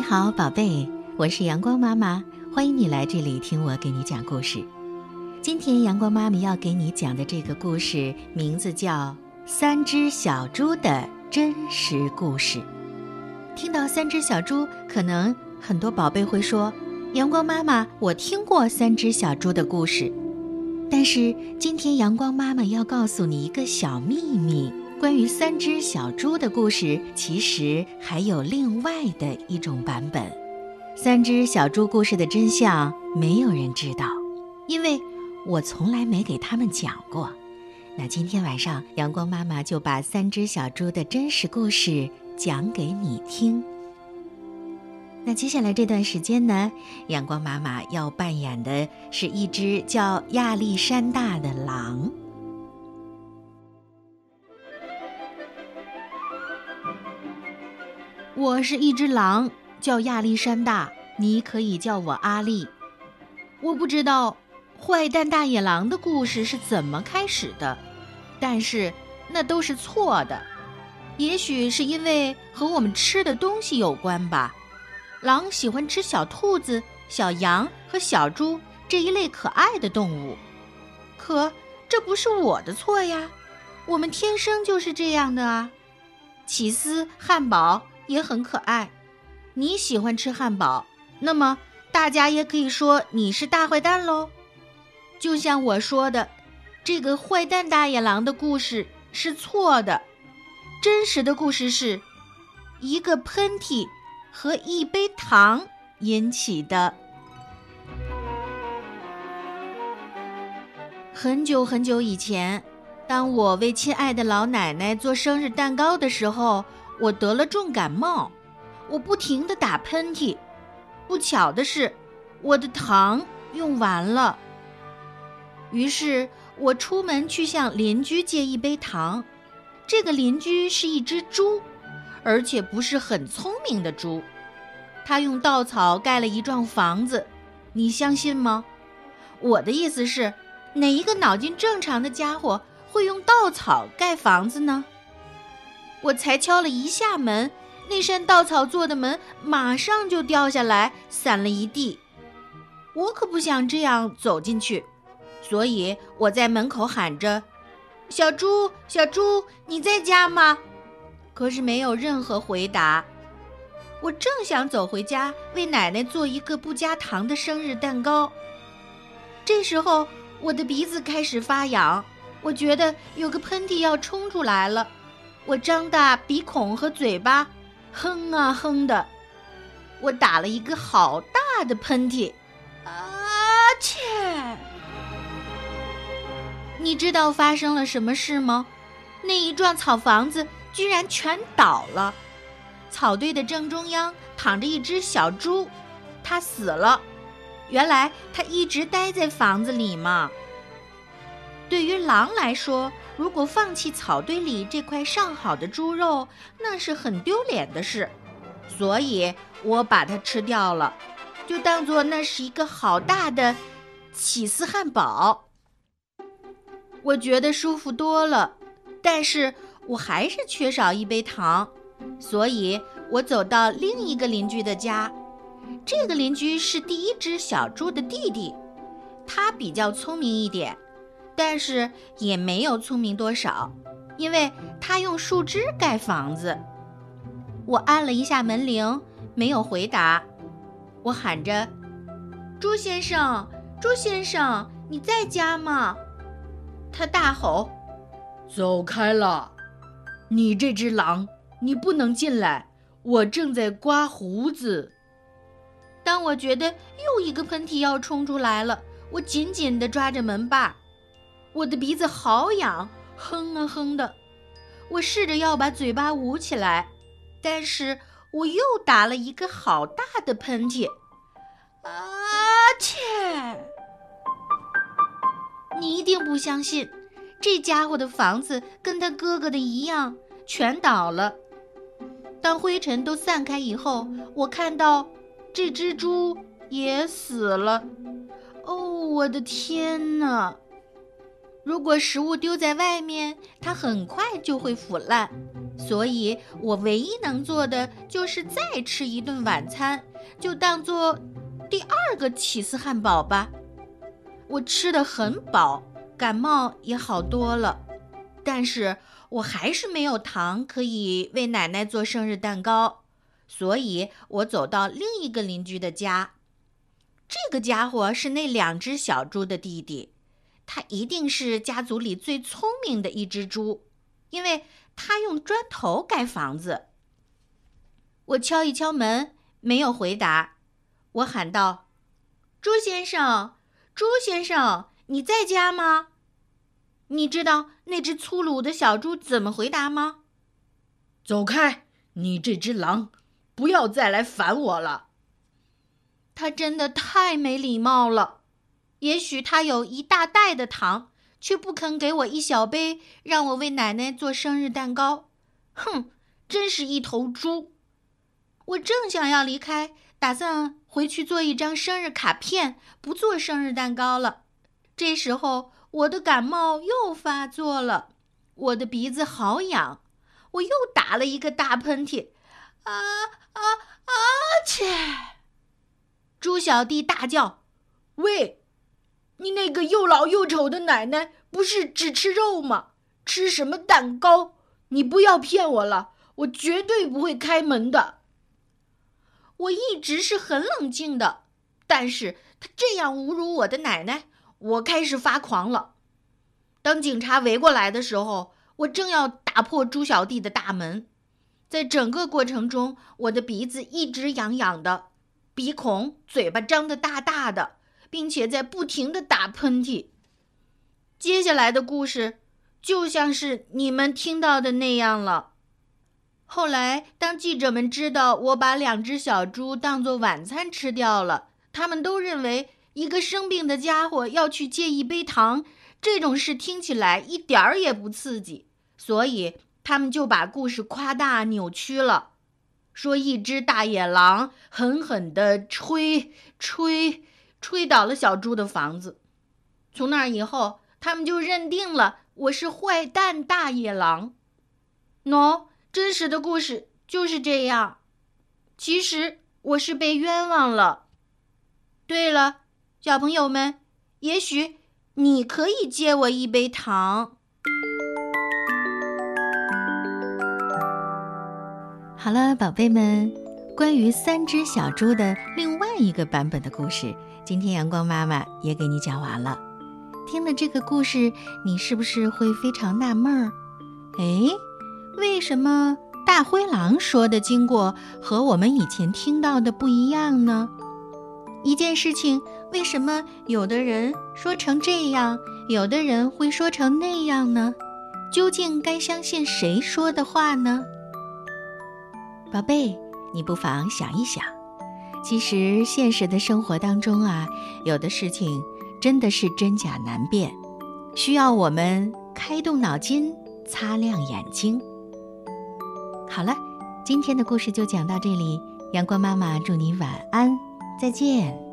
你好，宝贝，我是阳光妈妈，欢迎你来这里听我给你讲故事。今天阳光妈妈要给你讲的这个故事名字叫《三只小猪的真实故事》。听到三只小猪，可能很多宝贝会说：“阳光妈妈，我听过三只小猪的故事。”但是今天阳光妈妈要告诉你一个小秘密。关于三只小猪的故事，其实还有另外的一种版本。三只小猪故事的真相，没有人知道，因为我从来没给他们讲过。那今天晚上，阳光妈妈就把三只小猪的真实故事讲给你听。那接下来这段时间呢，阳光妈妈要扮演的是一只叫亚历山大的狼。我是一只狼，叫亚历山大，你可以叫我阿丽。我不知道坏蛋大野狼的故事是怎么开始的，但是那都是错的。也许是因为和我们吃的东西有关吧。狼喜欢吃小兔子、小羊和小猪这一类可爱的动物，可这不是我的错呀。我们天生就是这样的啊。起司、汉堡。也很可爱，你喜欢吃汉堡，那么大家也可以说你是大坏蛋喽。就像我说的，这个坏蛋大野狼的故事是错的，真实的故事是一个喷嚏和一杯糖引起的。很久很久以前，当我为亲爱的老奶奶做生日蛋糕的时候。我得了重感冒，我不停地打喷嚏。不巧的是，我的糖用完了。于是我出门去向邻居借一杯糖。这个邻居是一只猪，而且不是很聪明的猪。他用稻草盖了一幢房子，你相信吗？我的意思是，哪一个脑筋正常的家伙会用稻草盖房子呢？我才敲了一下门，那扇稻草做的门马上就掉下来，散了一地。我可不想这样走进去，所以我在门口喊着：“小猪，小猪，你在家吗？”可是没有任何回答。我正想走回家为奶奶做一个不加糖的生日蛋糕，这时候我的鼻子开始发痒，我觉得有个喷嚏要冲出来了。我张大鼻孔和嘴巴，哼啊哼的，我打了一个好大的喷嚏，啊切！你知道发生了什么事吗？那一幢草房子居然全倒了，草堆的正中央躺着一只小猪，它死了。原来它一直待在房子里嘛。对于狼来说，如果放弃草堆里这块上好的猪肉，那是很丢脸的事。所以我把它吃掉了，就当做那是一个好大的起司汉堡。我觉得舒服多了，但是我还是缺少一杯糖，所以我走到另一个邻居的家。这个邻居是第一只小猪的弟弟，他比较聪明一点。但是也没有聪明多少，因为他用树枝盖房子。我按了一下门铃，没有回答。我喊着：“朱先生，朱先生，你在家吗？”他大吼：“走开了！你这只狼，你不能进来！我正在刮胡子。”当我觉得又一个喷嚏要冲出来了，我紧紧地抓着门把。我的鼻子好痒，哼啊哼的。我试着要把嘴巴捂起来，但是我又打了一个好大的喷嚏。啊切！你一定不相信，这家伙的房子跟他哥哥的一样，全倒了。当灰尘都散开以后，我看到这只猪也死了。哦，我的天哪！如果食物丢在外面，它很快就会腐烂，所以我唯一能做的就是再吃一顿晚餐，就当做第二个起司汉堡吧。我吃的很饱，感冒也好多了，但是我还是没有糖可以为奶奶做生日蛋糕，所以我走到另一个邻居的家。这个家伙是那两只小猪的弟弟，他一定是家族里最聪明的一只猪，因为他用砖头盖房子。我敲一敲门，没有回答。我喊道：“猪先生，猪先生，你在家吗？”你知道那只粗鲁的小猪怎么回答吗？走开，你这只狼，不要再来烦我了。他真的太没礼貌了。也许他有一大袋的糖，却不肯给我一小杯，让我为奶奶做生日蛋糕。哼，真是一头猪！我正想要离开，打算回去做一张生日卡片，不做生日蛋糕了。这时候，我的感冒又发作了，我的鼻子好痒，我又打了一个大喷嚏。啊啊啊！切！猪小弟大叫：“喂，你那个又老又丑的奶奶不是只吃肉吗？吃什么蛋糕？你不要骗我了，我绝对不会开门的。”我一直是很冷静的，但是他这样侮辱我的奶奶，我开始发狂了。当警察围过来的时候，我正要打破猪小弟的大门，在整个过程中，我的鼻子一直痒痒的。鼻孔、嘴巴张得大大的，并且在不停的打喷嚏。接下来的故事就像是你们听到的那样了。后来，当记者们知道我把两只小猪当做晚餐吃掉了，他们都认为一个生病的家伙要去借一杯糖，这种事听起来一点儿也不刺激，所以他们就把故事夸大扭曲了。说一只大野狼狠狠地吹吹吹倒了小猪的房子，从那以后，他们就认定了我是坏蛋大野狼。喏，真实的故事就是这样。其实我是被冤枉了。对了，小朋友们，也许你可以借我一杯糖。好了，宝贝们，关于三只小猪的另外一个版本的故事，今天阳光妈妈也给你讲完了。听了这个故事，你是不是会非常纳闷儿？哎，为什么大灰狼说的经过和我们以前听到的不一样呢？一件事情，为什么有的人说成这样，有的人会说成那样呢？究竟该相信谁说的话呢？宝贝，你不妨想一想，其实现实的生活当中啊，有的事情真的是真假难辨，需要我们开动脑筋，擦亮眼睛。好了，今天的故事就讲到这里，阳光妈妈祝你晚安，再见。